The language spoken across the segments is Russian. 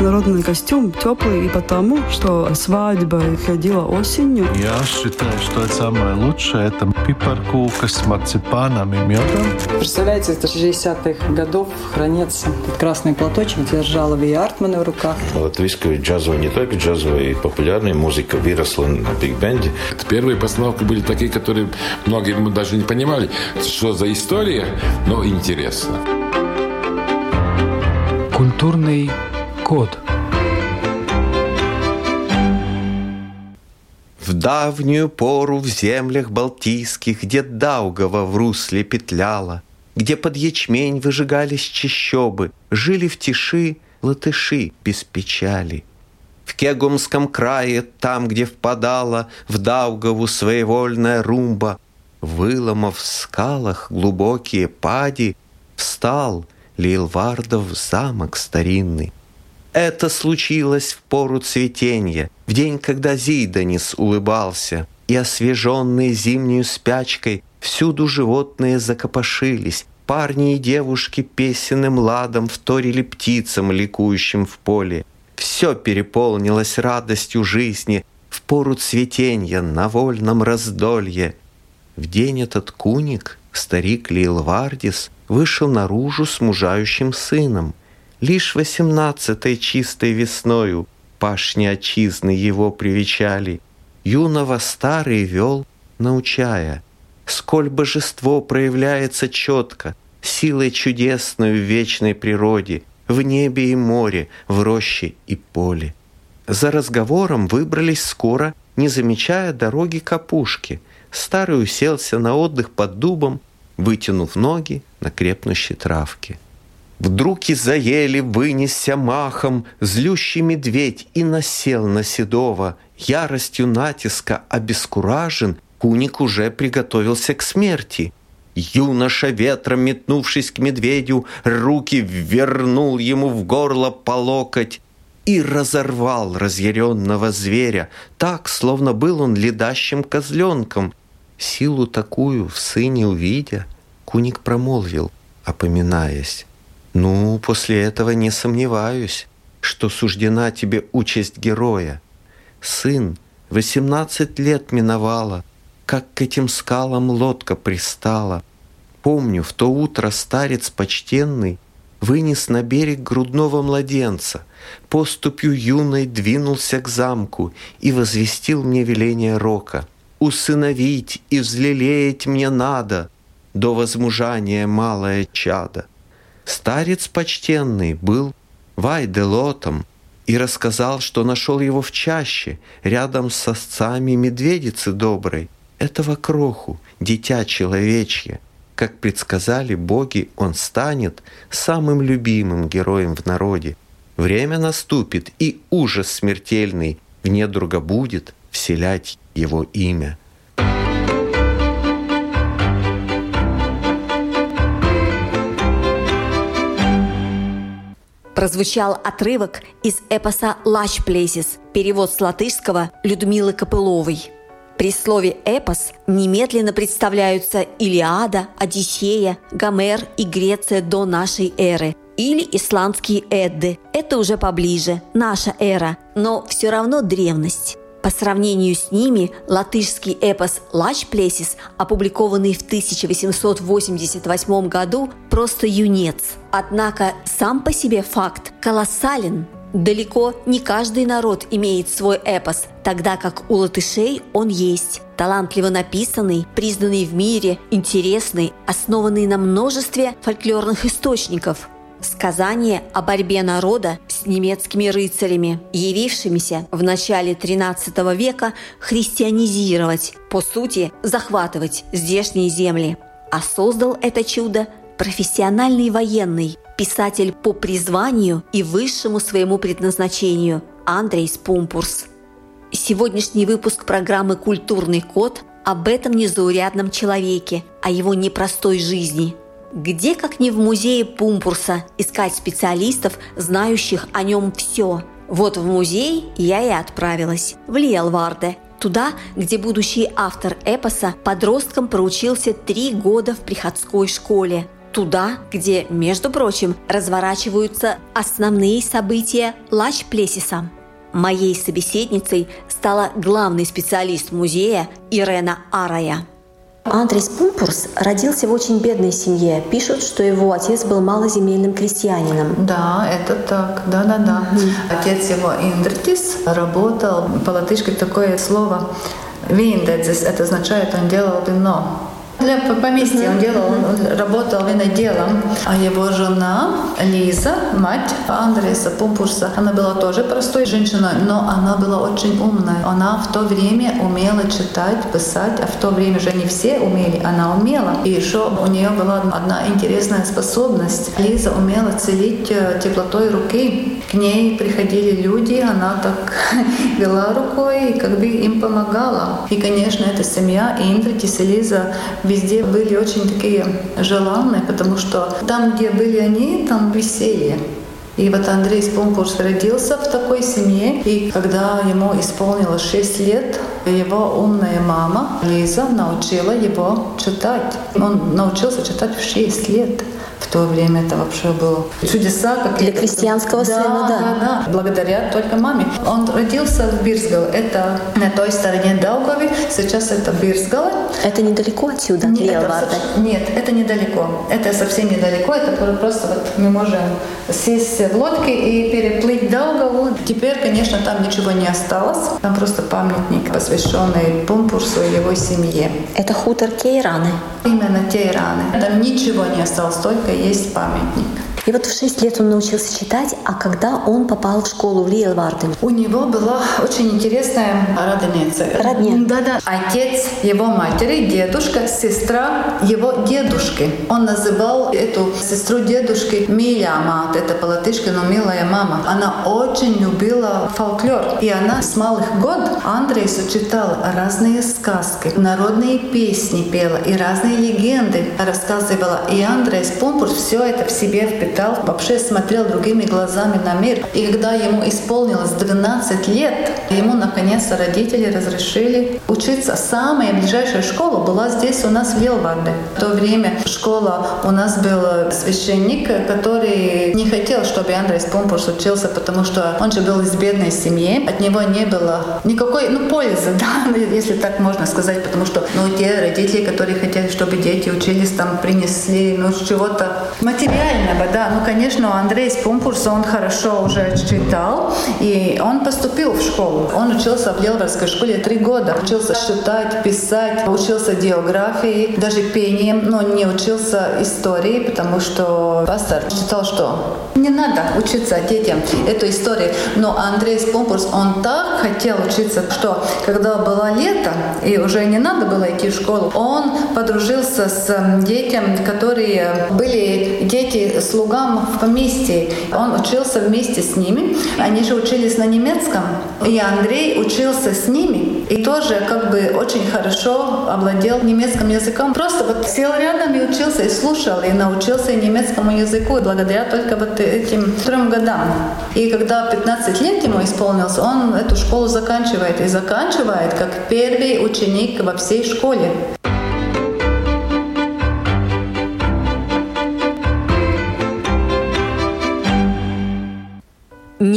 народный костюм теплый и потому, что свадьба ходила осенью. Я считаю, что это самое лучшее. Это пипаркука с марципаном и медом. Представляете, это 60-х годов хранится этот красный платочек, держала Ви Артмана в руках. Латвийская джазовая, не только джазовая, и популярная музыка выросла на биг-бенде. Первые постановки были такие, которые многие мы даже не понимали, что за история, но интересно. Культурный код. В давнюю пору в землях балтийских, Где Даугава в русле петляла, Где под ячмень выжигались чащобы, Жили в тиши латыши без печали. В Кегумском крае, там, где впадала В Даугаву своевольная румба, Выломав в скалах глубокие пади, Встал — Лилвардов замок старинный. Это случилось в пору цветения, в день, когда Зиданис улыбался, и освеженные зимнюю спячкой всюду животные закопошились, парни и девушки песенным ладом вторили птицам, ликующим в поле. Все переполнилось радостью жизни в пору цветения на вольном раздолье. В день этот куник, старик Лилвардис, вышел наружу с мужающим сыном. Лишь восемнадцатой чистой весною пашни отчизны его привечали. Юного старый вел, научая, сколь божество проявляется четко, силой чудесной в вечной природе, в небе и море, в роще и поле. За разговором выбрались скоро, не замечая дороги к опушке. Старый уселся на отдых под дубом, вытянув ноги на крепнущей травке. Вдруг из-за ели вынесся махом злющий медведь и насел на Седова. Яростью натиска обескуражен, куник уже приготовился к смерти. Юноша ветром, метнувшись к медведю, руки вернул ему в горло по локоть и разорвал разъяренного зверя, так, словно был он ледащим козленком, Силу такую в сыне увидя, куник промолвил, опоминаясь. «Ну, после этого не сомневаюсь, что суждена тебе участь героя. Сын, восемнадцать лет миновало, как к этим скалам лодка пристала. Помню, в то утро старец почтенный вынес на берег грудного младенца, поступью юной двинулся к замку и возвестил мне веление рока — усыновить и взлелеять мне надо до возмужания малое чадо. Старец почтенный был Вайделотом и рассказал, что нашел его в чаще, рядом с сосцами медведицы доброй, этого кроху, дитя человечье. Как предсказали боги, он станет самым любимым героем в народе. Время наступит, и ужас смертельный в недруга будет вселять его имя. Прозвучал отрывок из эпоса «Lush Places», перевод с латышского Людмилы Копыловой. При слове «эпос» немедленно представляются Илиада, Одиссея, Гомер и Греция до нашей эры или исландские Эдды. Это уже поближе, наша эра, но все равно древность. По сравнению с ними латышский эпос «Лач Плесис», опубликованный в 1888 году, просто юнец. Однако сам по себе факт колоссален. Далеко не каждый народ имеет свой эпос, тогда как у латышей он есть. Талантливо написанный, признанный в мире, интересный, основанный на множестве фольклорных источников – Сказание о борьбе народа с немецкими рыцарями, явившимися в начале XIII века христианизировать, по сути, захватывать здешние земли. А создал это чудо профессиональный военный, писатель по призванию и высшему своему предназначению Андрей Спумпурс. Сегодняшний выпуск программы «Культурный код» об этом незаурядном человеке, о его непростой жизни – где, как не в музее Пумпурса, искать специалистов, знающих о нем все? Вот в музей я и отправилась, в Лиелварде, туда, где будущий автор эпоса подростком проучился три года в приходской школе. Туда, где, между прочим, разворачиваются основные события Лач-Плесиса. Моей собеседницей стала главный специалист музея Ирена Арая. Андрес Пумпурс родился в очень бедной семье. Пишут, что его отец был малоземельным крестьянином. Да, это так. Да-да-да. Отец его Индртис работал, по-латышски такое слово «виндедзис», это означает, он делал вино. Для поместья он делал, он работал виноделом. А его жена Лиза, мать Андреса Пумпурса, она была тоже простой женщиной, но она была очень умная. Она в то время умела читать, писать, а в то время же не все умели, она умела. И еще у нее была одна интересная способность. Лиза умела целить э, теплотой руки. К ней приходили люди, она так вела рукой и как бы им помогала. И, конечно, эта семья, Индритис и Лиза везде были очень такие желанные, потому что там, где были они, там веселье. И вот Андрей Спомпурс родился в такой семье, и когда ему исполнилось 6 лет, его умная мама Лиза научила его читать. Он научился читать в 6 лет то время это вообще было чудеса. Как Для крестьянского да, сына, да. Да, да, благодаря только маме. Он родился в Бирсгале, это на той стороне Даугави, сейчас это Бирсгала. Это недалеко отсюда, нет? Это, нет, это недалеко. Это совсем недалеко, это просто вот мы можем сесть в лодке и переплыть Даугаву. Теперь, конечно, там ничего не осталось. Там просто памятник, посвященный Пумпурсу и его семье. Это хутор Кейраны. Именно Кейраны. Там ничего не осталось, только есть памятник. И вот в 6 лет он научился читать, а когда он попал в школу в Лиелварден? У него была очень интересная родница. Родня? Да-да. Отец его матери, дедушка, сестра его дедушки. Он называл эту сестру дедушки Миля мат. Это по-латышски, но милая мама. Она очень любила фольклор. И она с малых год Андрейсу читала разные сказки, народные песни пела и разные легенды рассказывала. И Андрейс Пумпурс все это в себе впитал читал, вообще смотрел другими глазами на мир. И когда ему исполнилось 12 лет, ему наконец-то родители разрешили учиться. Самая ближайшая школа была здесь у нас в Елварде. В то время школа у нас был священник, который не хотел, чтобы Андрей Спомпурс учился, потому что он же был из бедной семьи. От него не было никакой ну, пользы, да, если так можно сказать, потому что ну, те родители, которые хотели, чтобы дети учились, там принесли ну, чего-то материального, да, ну, конечно, Андрей Спумпурс, он хорошо уже читал, и он поступил в школу. Он учился в Елварской школе три года. Учился считать, писать, учился географии, даже пением, но не учился истории, потому что пастор считал, что не надо учиться детям эту историю. Но Андрей Спумпурс, он так хотел учиться, что когда было лето, и уже не надо было идти в школу, он подружился с детьми, которые были дети слуга слугам в поместье. Он учился вместе с ними. Они же учились на немецком. И Андрей учился с ними. И тоже как бы очень хорошо овладел немецким языком. Просто вот сел рядом и учился, и слушал, и научился немецкому языку благодаря только вот этим трем годам. И когда 15 лет ему исполнилось, он эту школу заканчивает. И заканчивает как первый ученик во всей школе.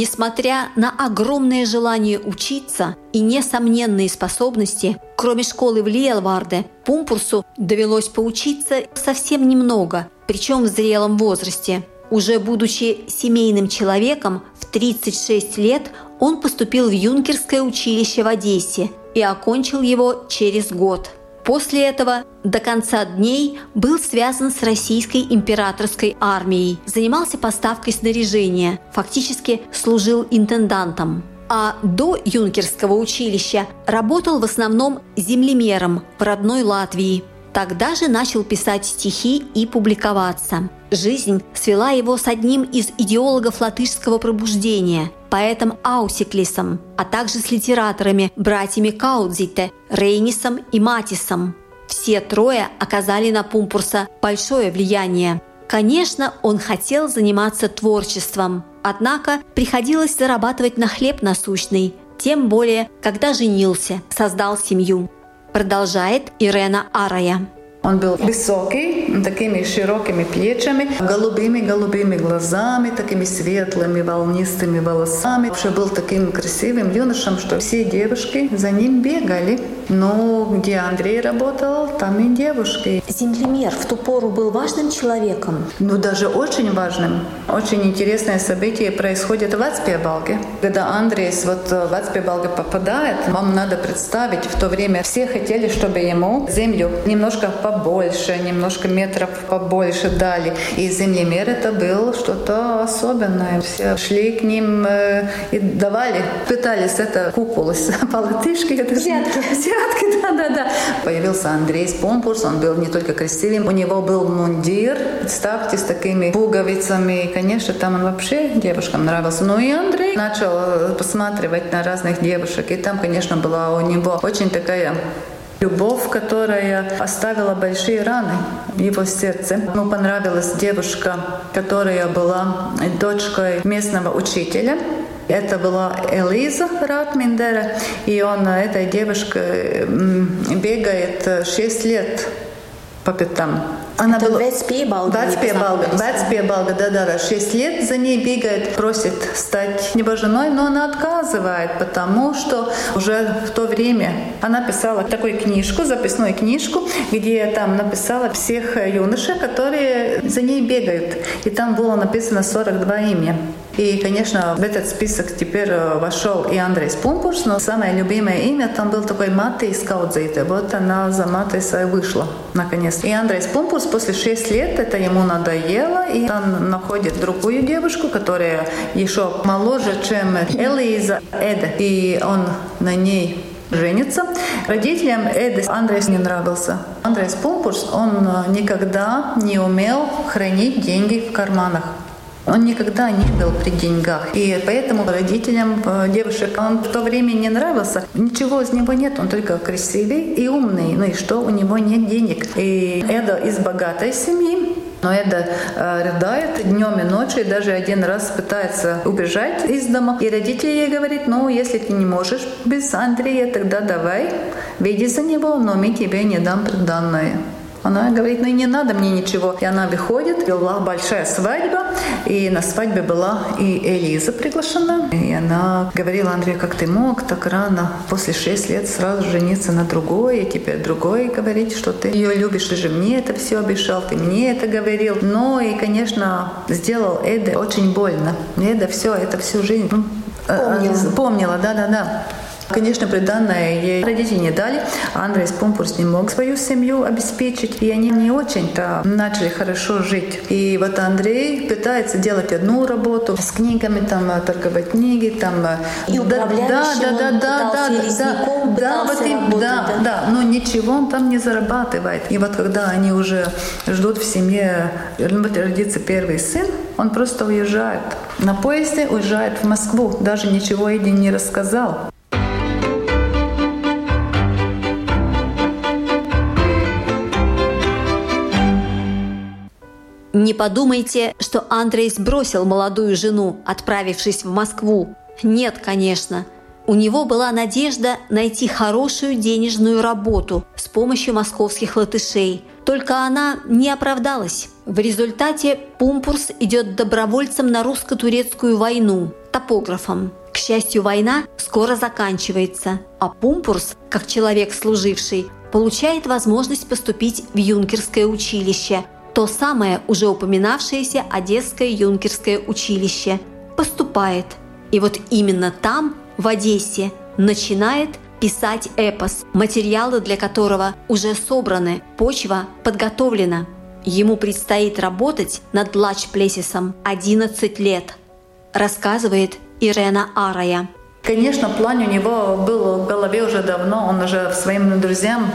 Несмотря на огромное желание учиться и несомненные способности, кроме школы в Лиелварде, Пумпурсу довелось поучиться совсем немного, причем в зрелом возрасте. Уже будучи семейным человеком, в 36 лет он поступил в юнкерское училище в Одессе и окончил его через год – После этого до конца дней был связан с российской императорской армией, занимался поставкой снаряжения, фактически служил интендантом. А до юнкерского училища работал в основном землемером в родной Латвии. Тогда же начал писать стихи и публиковаться. Жизнь свела его с одним из идеологов латышского пробуждения, поэтом Аусиклисом, а также с литераторами братьями Каудзите, Рейнисом и Матисом. Все трое оказали на Пумпурса большое влияние. Конечно, он хотел заниматься творчеством, однако приходилось зарабатывать на хлеб насущный, тем более, когда женился, создал семью продолжает Ирена Арая. Он был высокий, такими широкими плечами, голубыми-голубыми глазами, такими светлыми, волнистыми волосами. Вообще был таким красивым юношем, что все девушки за ним бегали. Но где Андрей работал, там и девушки. Землемер в ту пору был важным человеком? Ну, даже очень важным. Очень интересное событие происходит в Ацпебалге. Когда Андрей вот в Ацпебалге попадает, вам надо представить, в то время все хотели, чтобы ему землю немножко побольше, немножко метров побольше дали. И землемер это был что-то особенное. Все шли к ним э, и давали, пытались это куколось по-латышски. Это Взятки. Взятки, да-да-да. Появился Андрей Спомпурс, он был не только красивым, у него был мундир, ставьте, с такими пуговицами. И, конечно, там он вообще девушкам нравился. Ну и Андрей начал э, посматривать на разных девушек. И там, конечно, была у него очень такая Любовь, которая оставила большие раны в его сердце. Ему понравилась девушка, которая была дочкой местного учителя. Это была Элиза Ратминдера, и он, эта девушка бегает 6 лет по пятам. Она Это была... Вецпиебалга. Вецпиебалга, Вецпиебалга, да-да-да. Шесть лет за ней бегает, просит стать его женой, но она отказывает, потому что уже в то время она писала такую книжку, записную книжку, где там написала всех юношей, которые за ней бегают. И там было написано 42 имя. И, конечно, в этот список теперь э, вошел и Андрей Спумпурс, но самое любимое имя там был такой Матей Скаудзейте. Вот она за Матейса вышла, наконец. И Андрей Спумпурс после 6 лет это ему надоело, и он находит другую девушку, которая еще моложе, чем Элиза Эда. И он на ней женится. Родителям Эды Андрей не нравился. Андрей Спумпурс, он э, никогда не умел хранить деньги в карманах. Он никогда не был при деньгах. И поэтому родителям э, девушек он в то время не нравился. Ничего из него нет, он только красивый и умный. Ну и что, у него нет денег. И Эда из богатой семьи, но Эда э, рыдает днем и ночью, и даже один раз пытается убежать из дома. И родители ей говорят, ну, если ты не можешь без Андрея, тогда давай, выйди за него, но мы тебе не дам приданное. Она говорит, ну и не надо мне ничего. И она выходит, была большая свадьба, и на свадьбе была и Элиза приглашена. И она говорила Андрею, как ты мог так рано, после шесть лет сразу жениться на другой, и теперь другой говорить, что ты ее любишь, ты же мне это все обещал, ты мне это говорил. Но и, конечно, сделал Эда очень больно. Эда все, это всю жизнь Помнила. Помнила, да-да-да. Конечно, приданное ей родители не дали. Андрей Спумпурс не мог свою семью обеспечить, и они не очень-то начали хорошо жить. И вот Андрей пытается делать одну работу с книгами, там, торговать книги, там... И да, да, да, да, да, да, да, да, вот и, работать, да, да, да, но ничего он там не зарабатывает. И вот когда они уже ждут в семье, родится первый сын, он просто уезжает. На поезде уезжает в Москву, даже ничего Эдди не рассказал. Не подумайте, что Андрей сбросил молодую жену, отправившись в Москву. Нет, конечно. У него была надежда найти хорошую денежную работу с помощью московских латышей. Только она не оправдалась. В результате Пумпурс идет добровольцем на русско-турецкую войну, топографом. К счастью, война скоро заканчивается, а Пумпурс, как человек служивший, получает возможность поступить в юнкерское училище, то самое уже упоминавшееся Одесское юнкерское училище, поступает. И вот именно там, в Одессе, начинает писать эпос, материалы для которого уже собраны, почва подготовлена. Ему предстоит работать над Лач-Плесисом 11 лет, рассказывает Ирена Арая. Конечно, план у него был в голове уже давно, он уже своим друзьям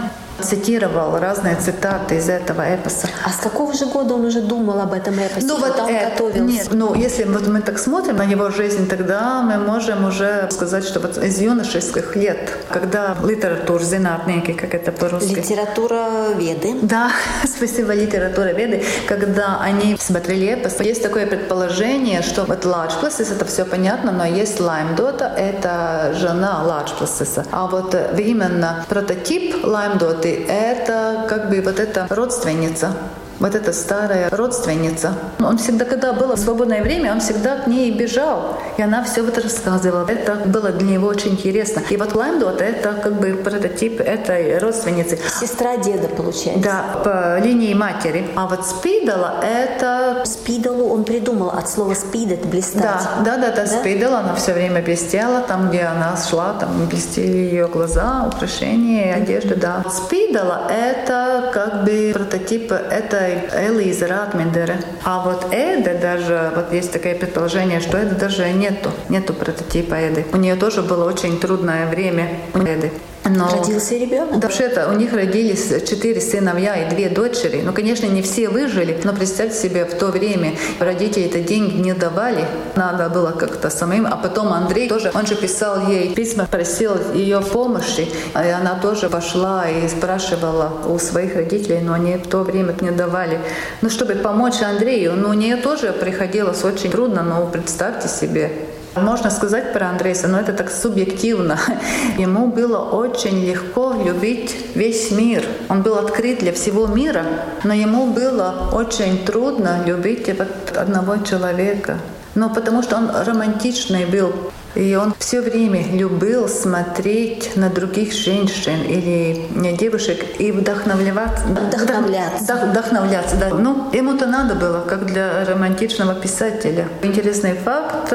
цитировал разные цитаты из этого эпоса. А с какого же года он уже думал об этом эпосе? Ну вот он это, готовился? Нет, ну если вот мы так смотрим на его жизнь, тогда мы можем уже сказать, что вот из юношеских лет, когда литература, зинатники, как это по-русски? Литература веды. Да, спасибо, литература веды. Когда они смотрели эпос, есть такое предположение, что вот Лачпласис, это все понятно, но есть Лаймдота, это жена Лачпласиса. А вот именно прототип Лаймдота это как бы вот эта родственница вот эта старая родственница. Он всегда, когда было свободное время, он всегда к ней бежал. И она все вот рассказывала. Это было для него очень интересно. И вот Ландот — это как бы прототип этой родственницы. Сестра деда, получается. Да, по линии матери. А вот Спидала — это... Спидалу он придумал от слова спидет — блистать. Да, да, да, да, да? Спидала, она все время блестела. Там, где она шла, там блестели ее глаза, украшения, одежда, да. Спидала — это как бы прототип этой Элиза Ратминдера. А вот Эда даже, вот есть такое предположение, что Эда даже нету, нету прототипа Эды. У нее тоже было очень трудное время у Эды. Но Родился ребенок? Вообще-то у них родились четыре сыновья и две дочери. Ну, конечно, не все выжили, но представьте себе, в то время родители это деньги не давали. Надо было как-то самим. А потом Андрей тоже, он же писал ей письма, просил ее помощи. И она тоже пошла и спрашивала у своих родителей, но они в то время не давали. Ну, чтобы помочь Андрею, ну, у нее тоже приходилось очень трудно, но представьте себе, можно сказать про Андреса, но это так субъективно. Ему было очень легко любить весь мир. Он был открыт для всего мира, но ему было очень трудно любить вот одного человека. Но потому что он романтичный был. И он все время любил смотреть на других женщин или девушек и вдохновляться. Вдохновляться. Вдохновляться, да. Ну, ему-то надо было, как для романтичного писателя. Интересный факт.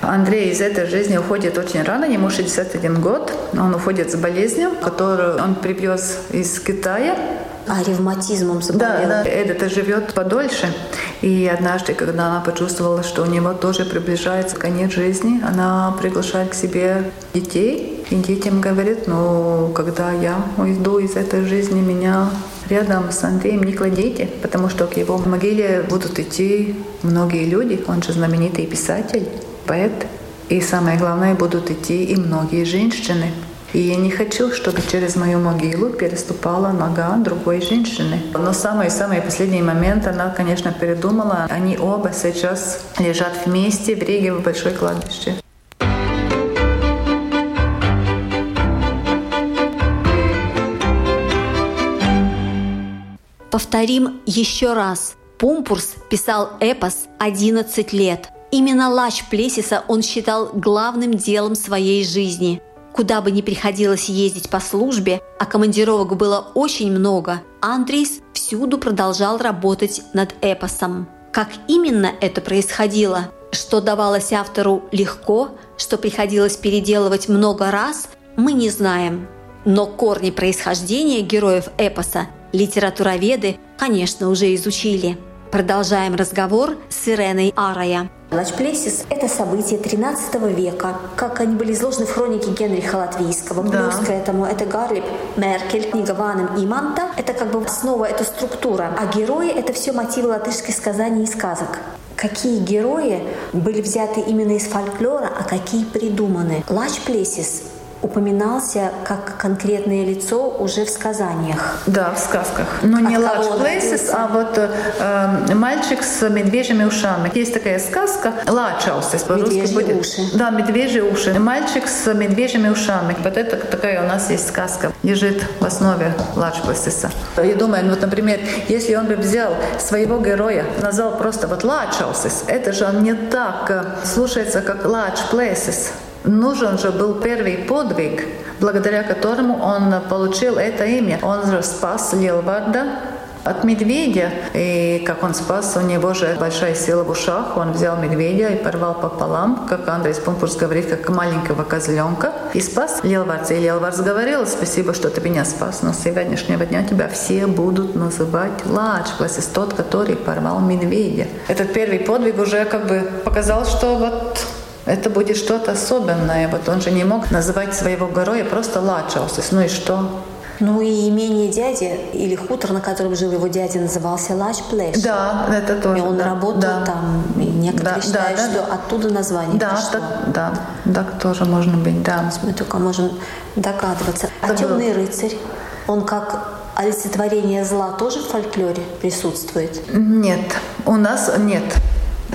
Андрей из этой жизни уходит очень рано, ему 61 год. Он уходит с болезнью, которую он привез из Китая. А ревматизмом заболел? Да, да. Эдита живет подольше. И однажды, когда она почувствовала, что у него тоже приближается конец жизни, она приглашает к себе детей. И детям говорит, ну, когда я уйду из этой жизни, меня рядом с Андреем не кладите, потому что к его могиле будут идти многие люди. Он же знаменитый писатель, поэт. И самое главное, будут идти и многие женщины. И я не хочу, чтобы через мою могилу переступала нога другой женщины. Но самый-самый последний момент она, конечно, передумала. Они оба сейчас лежат вместе в Риге в большой кладбище. Повторим еще раз. Пумпурс писал эпос 11 лет. Именно Лач Плесиса он считал главным делом своей жизни – Куда бы ни приходилось ездить по службе, а командировок было очень много, Андрейс всюду продолжал работать над эпосом. Как именно это происходило, что давалось автору легко, что приходилось переделывать много раз, мы не знаем. Но корни происхождения героев эпоса литературоведы, конечно, уже изучили. Продолжаем разговор с Иреной Арая. Лачплесис – это событие 13 века, как они были изложены в хронике Генриха Латвийского. Да. Плюс к этому это Гарлип, Меркель, книга Ваном и Манта. Это как бы снова эта структура. А герои – это все мотивы латышских сказаний и сказок какие герои были взяты именно из фольклора, а какие придуманы. Лач Плесис упоминался как конкретное лицо уже в сказаниях. Да, в сказках. Но не Large Places, а вот э, мальчик с медвежьими ушами. Есть такая сказка Лачаусис по-русски будет. уши. Да, медвежьи уши. Мальчик с медвежьими ушами. Вот это такая у нас есть сказка. Лежит в основе Large Places. Я думаю, вот, например, если он бы взял своего героя, назвал просто вот Лачаусис, это же он не так э, слушается, как Large Places. Нужен же был первый подвиг, благодаря которому он получил это имя. Он спас Лилварда от медведя. И как он спас, у него же большая сила в ушах. Он взял медведя и порвал пополам, как Андрей Пумпурс говорит, как маленького козленка. И спас Лелварца. И Лелварц говорил, спасибо, что ты меня спас, но с сегодняшнего дня тебя все будут называть классис тот, который порвал медведя. Этот первый подвиг уже как бы показал, что вот это будет что-то особенное. Вот он же не мог называть своего героя просто Лачаусис. Ну и что? Ну и имение дяди или хутор, на котором жил его дядя, назывался Лачплеши. Да, это тоже. И он да, работал да. там. И некоторые да, считают, да, что да. оттуда название да, пришло. Так, да, так тоже можно быть, да. Мы только можем догадываться. А это темный рыцарь, он как олицетворение зла тоже в фольклоре присутствует? Нет, у нас нет.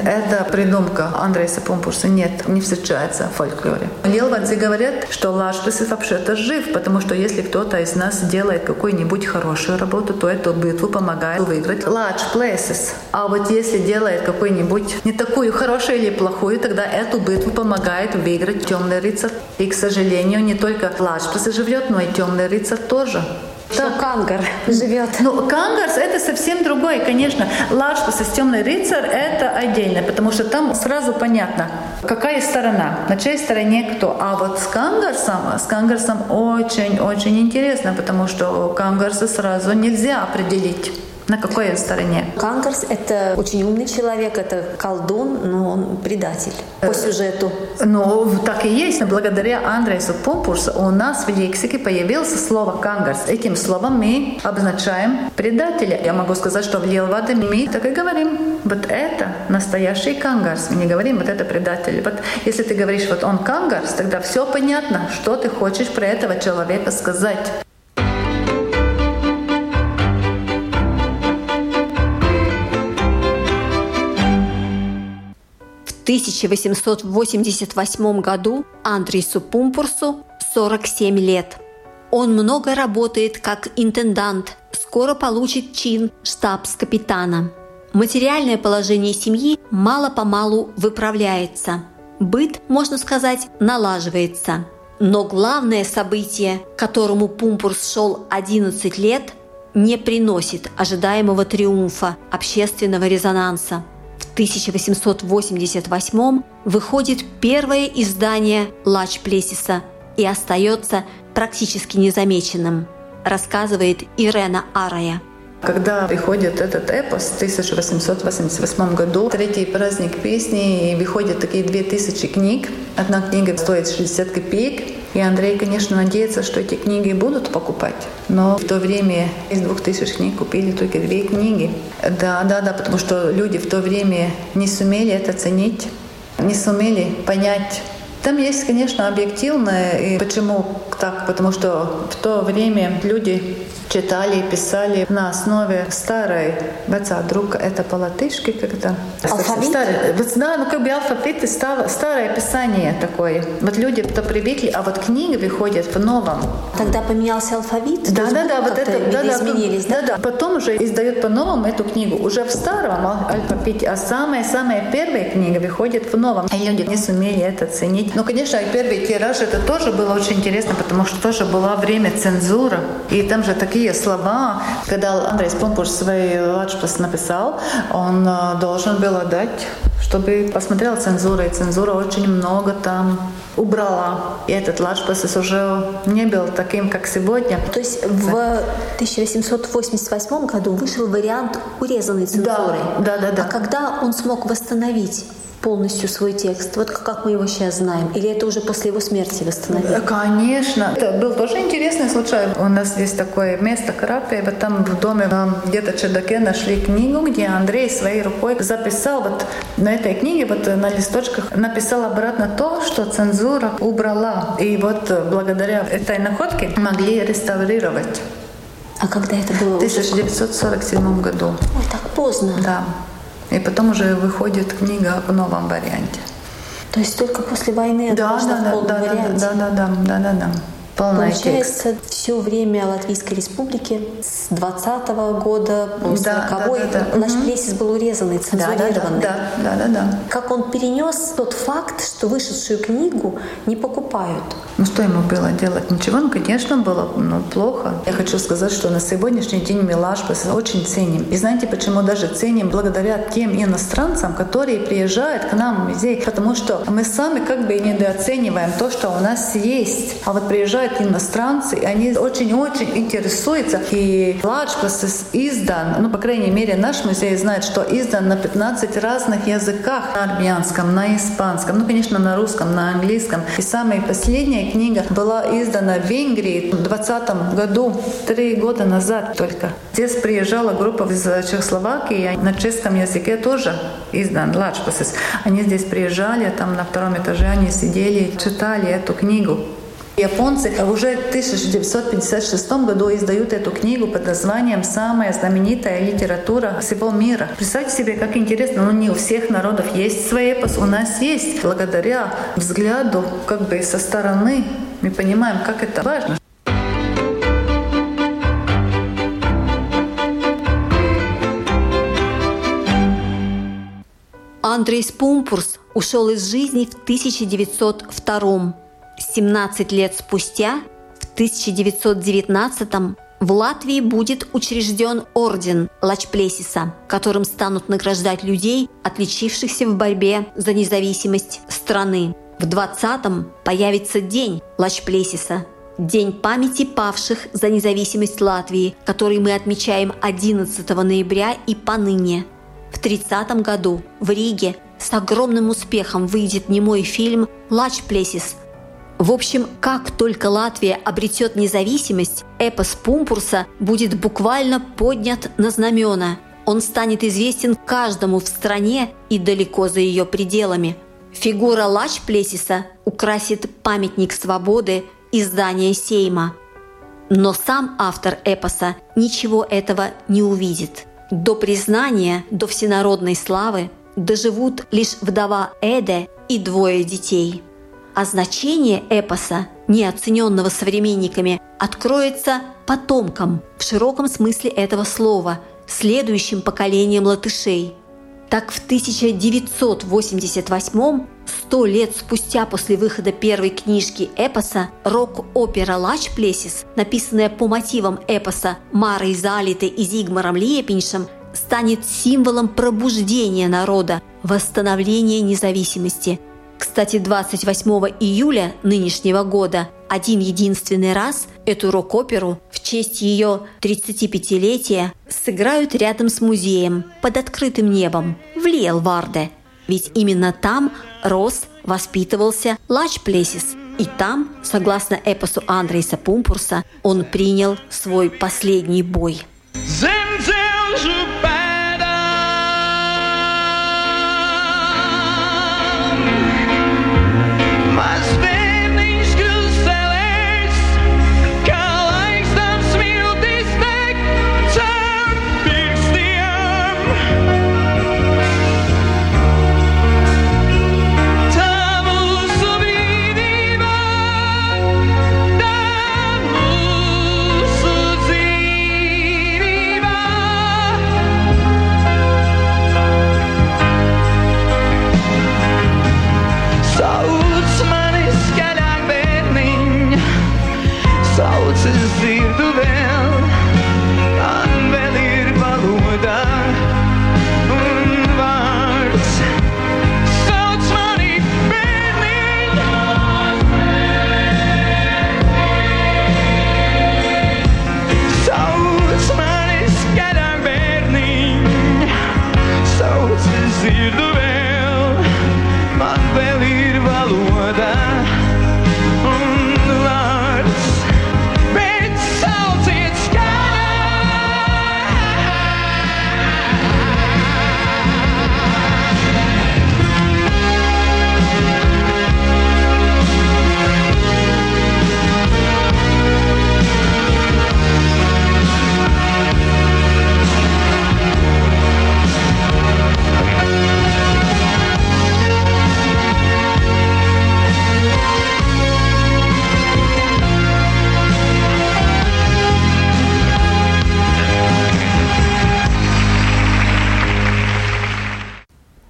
Это придумка Андреса Пумпурса. Нет, не встречается в фольклоре. Лилвадзе говорят, что Лашпис вообще-то жив, потому что если кто-то из нас делает какую-нибудь хорошую работу, то эту битву помогает выиграть large places. А вот если делает какую-нибудь не такую хорошую или плохую, тогда эту битву помогает выиграть темный рыцарь. И, к сожалению, не только large живет, но и темный рыцарь тоже. Что Кангар живет. Ну, Кангарс это совсем другое, конечно. Лачплесис и темный рыцарь это отдельно, потому что там сразу понятно, какая сторона, на чьей стороне кто. А вот с Кангарсом, с Кангарсом очень-очень интересно, потому что Кангарса сразу нельзя определить. На какой он стороне? Кангарс — это очень умный человек, это колдун, но он предатель по сюжету. Ну, так и есть. Благодаря Андрейсу Пумпурсу у нас в лексике появилось слово «кангарс». Этим словом мы обозначаем предателя. Я могу сказать, что в Лиелварде мы так и говорим. Вот это настоящий кангарс. Мы не говорим, вот это предатель. Вот если ты говоришь, вот он кангарс, тогда все понятно, что ты хочешь про этого человека сказать. 1888 году Андрейсу Пумпурсу 47 лет. Он много работает как интендант, скоро получит чин штабс-капитана. Материальное положение семьи мало-помалу выправляется. Быт, можно сказать, налаживается. Но главное событие, которому Пумпурс шел 11 лет, не приносит ожидаемого триумфа общественного резонанса – 1888 выходит первое издание Лач Плесиса и остается практически незамеченным, рассказывает Ирена Арая. Когда приходит этот эпос в 1888 году, третий праздник песни, и выходят такие две тысячи книг. Одна книга стоит 60 копеек, и Андрей, конечно, надеется, что эти книги будут покупать. Но в то время из двух тысяч книг купили только две книги. Да, да, да, потому что люди в то время не сумели это ценить, не сумели понять там есть, конечно, объективное. И почему так? Потому что в то время люди читали и писали на основе старой вецā друка. Это по-латышски как-то. Алфавит? Старый, да, ну как бы алфавит, старое писание такое. Вот люди то привыкли, а вот книга выходит в новом. Тогда поменялся алфавит? Да, да, да, вот это, да, да, изменились, да, да, да. Потом уже издают по-новому эту книгу, уже в старом алфавите, а самая-самая первая книга выходит в новом. И люди не сумели это ценить. Ну, конечно, первый тираж это тоже было очень интересно, потому что тоже было время цензуры. И там же такие слова. Когда Андрей Помпуш свой лачпас написал, он э, должен был отдать чтобы посмотрел цензура, и цензура очень много там убрала. И этот лачпас уже не был таким, как сегодня. То есть в 1888 году вышел вариант урезанной цензуры. Да, да, да. да. А когда он смог восстановить полностью свой текст, вот как мы его сейчас знаем? Или это уже после его смерти восстановили? Конечно. Это был тоже интересный случай. У нас есть такое место Карапе, вот там в доме где-то в чердаке нашли книгу, где Андрей своей рукой записал вот на этой книге, вот на листочках, написал обратно то, что цензура убрала. И вот благодаря этой находке могли реставрировать. А когда это было? В 1947 году. Ой, так поздно. Да. И потом уже выходит книга в новом варианте. То есть только после войны да, да, да, да, да, да, да, да, да, да. Полный Получается, текст. все время Латвийской Республики с 20 -го года по 40 да, да, да, да. наш угу. плесис был урезанный, цензурированный. Да, да, да, да, да. Как он перенес тот факт, что вышедшую книгу не покупают. Ну что ему было делать? Ничего, ну, конечно, было ну, плохо. Я хочу сказать, что на сегодняшний день Милаш очень ценим. И знаете, почему даже ценим? Благодаря тем иностранцам, которые приезжают к нам в музей. Потому что мы сами как бы недооцениваем то, что у нас есть. А вот приезжают приезжают иностранцы, и они очень-очень интересуются. И Лачпас издан, ну, по крайней мере, наш музей знает, что издан на 15 разных языках. На армянском, на испанском, ну, конечно, на русском, на английском. И самая последняя книга была издана в Венгрии в 2020 году, три года назад только. Здесь приезжала группа из Чехословакии, на чешском языке тоже издан Лачпасис. Они здесь приезжали, там на втором этаже они сидели, читали эту книгу. Японцы уже в 1956 году издают эту книгу под названием «Самая знаменитая литература всего мира». Представьте себе, как интересно, ну не у всех народов есть эпос, у нас есть. Благодаря взгляду как бы со стороны мы понимаем, как это важно. Андрей Спумпурс ушел из жизни в 1902 17 лет спустя, в 1919 в Латвии будет учрежден орден Лачплесиса, которым станут награждать людей, отличившихся в борьбе за независимость страны. В 20-м появится День Лачплесиса, День памяти павших за независимость Латвии, который мы отмечаем 11 ноября и поныне – в 30 году в Риге с огромным успехом выйдет немой фильм «Лач Плесис». В общем, как только Латвия обретет независимость, эпос Пумпурса будет буквально поднят на знамена. Он станет известен каждому в стране и далеко за ее пределами. Фигура Лач Плесиса украсит памятник свободы и здание Сейма. Но сам автор эпоса ничего этого не увидит – до признания, до всенародной славы доживут лишь вдова Эде и двое детей. А значение эпоса, неоцененного современниками, откроется потомкам в широком смысле этого слова, следующим поколениям латышей. Так в 1988 сто лет спустя после выхода первой книжки эпоса рок-опера «Лач Плесис», написанная по мотивам эпоса Марой Залиты и Зигмаром Лиепиншем, станет символом пробуждения народа, восстановления независимости. Кстати, 28 июля нынешнего года один единственный раз эту рок-оперу в честь ее 35-летия сыграют рядом с музеем под открытым небом в Лиелварде – ведь именно там рос, воспитывался Лач Плесис. И там, согласно эпосу Андрейса Пумпурса, он принял свой последний бой.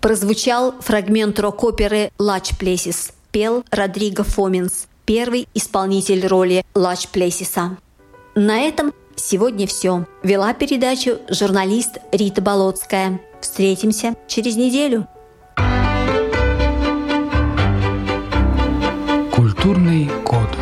прозвучал фрагмент рок-оперы «Лач Плесис», пел Родриго Фоминс, первый исполнитель роли Лач Плесиса. На этом сегодня все. Вела передачу журналист Рита Болотская. Встретимся через неделю. Культурный код.